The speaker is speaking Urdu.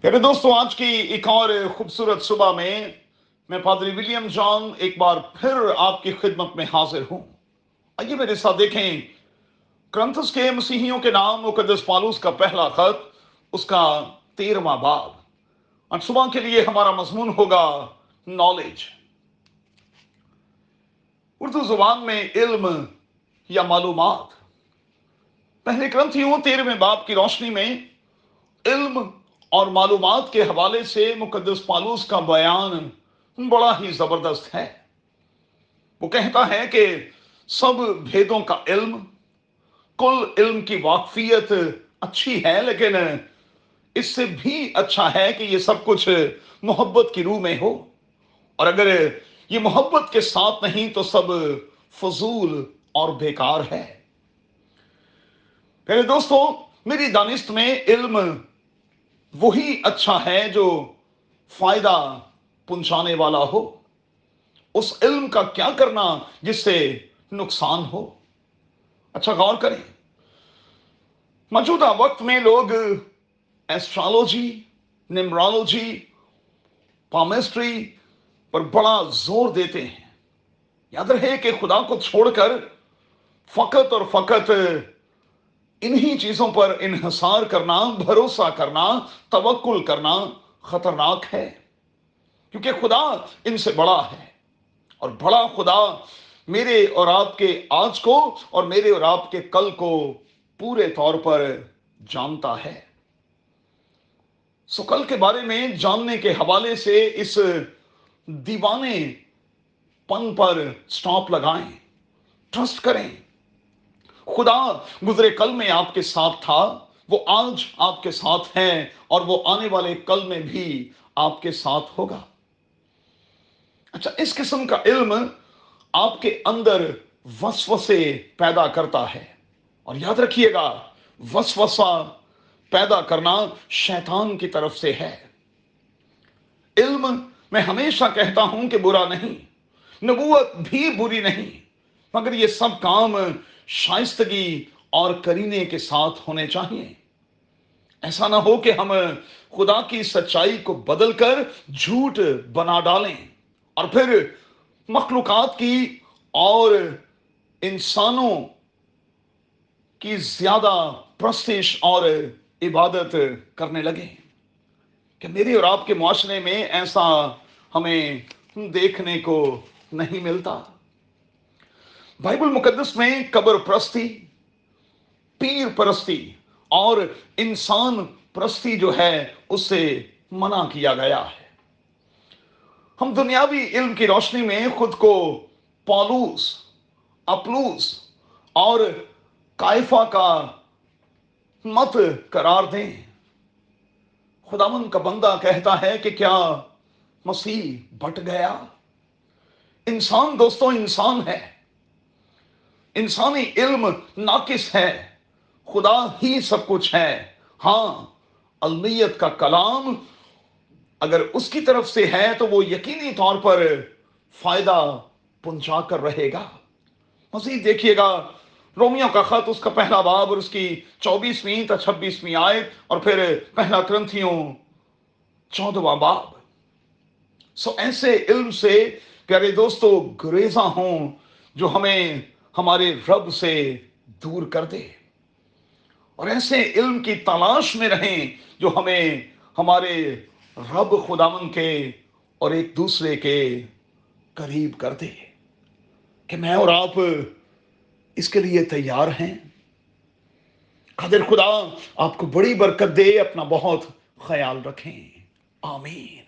پیارے دوستوں آج کی ایک اور خوبصورت صبح میں میں پادری ولیم جان ایک بار پھر آپ کی خدمت میں حاضر ہوں۔ آئیے میرے ساتھ دیکھیں کرنتھس کے مسیحیوں کے نام، مقدس پالوس کا پہلا خط، اس کا تیرواں باب۔ آج صبح کے لیے ہمارا مضمون ہوگا نالج اردو زبان میں علم یا معلومات۔ پہلے گرنتھیوں تیرہویں باب کی روشنی میں علم اور معلومات کے حوالے سے مقدس پالوس کا بیان بڑا ہی زبردست ہے۔ وہ کہتا ہے کہ سب بھیدوں کا علم، کل علم کی واقفیت اچھی ہے، لیکن اس سے بھی اچھا ہے کہ یہ سب کچھ محبت کی روح میں ہو۔ اور اگر یہ محبت کے ساتھ نہیں تو سب فضول اور بیکار ہے۔ پہلے دوستوں میری دانست میں علم وہی اچھا ہے جو فائدہ پہنچانے والا ہو۔ اس علم کا کیا کرنا جس سے نقصان ہو؟ اچھا غور کریں۔ موجودہ وقت میں لوگ ایسٹرالوجی نمرالوجی پامسٹری پر بڑا زور دیتے ہیں۔ یاد رہے کہ خدا کو چھوڑ کر فقط اور فقط انہی چیزوں پر انحصار کرنا، بھروسہ کرنا، توکل کرنا خطرناک ہے۔ کیونکہ خدا ان سے بڑا ہے۔ اور بڑا خدا میرے اور آپ کے آج کو اور میرے اور آپ کے کل کو پورے طور پر جانتا ہے۔ سو کل کے بارے میں جاننے کے حوالے سے اس دیوانے پن پر سٹاپ لگائیں۔ ٹرسٹ کریں۔ خدا گزرے کل میں آپ کے ساتھ تھا، وہ آج آپ کے ساتھ ہے اور وہ آنے والے کل میں بھی آپ کے ساتھ ہوگا۔ اچھا اس قسم کا علم آپ کے اندر وسوسے پیدا کرتا ہے۔ اور یاد رکھیے گا وسوسا پیدا کرنا شیطان کی طرف سے ہے۔ علم میں ہمیشہ کہتا ہوں کہ برا نہیں، نبوت بھی بری نہیں۔ مگر یہ سب کام شائستگی اور کرینے کے ساتھ ہونے چاہیے۔ ایسا نہ ہو کہ ہم خدا کی سچائی کو بدل کر جھوٹ بنا ڈالیں اور پھر مخلوقات کی اور انسانوں کی زیادہ پرستش اور عبادت کرنے لگے کہ میرے اور آپ کے معاشرے میں ایسا ہمیں دیکھنے کو نہیں ملتا۔ بائبل مقدس میں قبر پرستی، پیر پرستی اور انسان پرستی جو ہے، اس سے منع کیا گیا ہے۔ ہم دنیاوی علم کی روشنی میں خود کو پالوس اپلوس اور کائفا کا مت قرار دیں۔ خدامن کا بندہ کہتا ہے کہ کیا مسیح بٹ گیا؟ انسان دوستوں انسان ہے۔ انسانی علم ناقص ہے۔ خدا ہی سب کچھ ہے۔ ہاں المیت کا کلام اگر اس کی طرف سے ہے تو وہ یقینی طور پر فائدہ پہنچا کر رہے گا۔ مزید دیکھیے گا رومیو کا خط، اس کا پہلا باب اور اس کی چوبیسویں تا چھبیسویں آئے اور پھر پہلا کرنتھیوں چودواں باب۔ سو ایسے علم سے پیارے دوستو، گریزاں ہوں جو ہمیں ہمارے رب سے دور کر دے۔ اور ایسے علم کی تلاش میں رہیں جو ہمیں ہمارے رب خدامن کے اور ایک دوسرے کے قریب کر دے۔ کہ میں اور آپ اس کے لیے تیار ہیں۔ قدر خدا، آپ کو بڑی برکت دے، اپنا بہت خیال رکھیں۔ آمین۔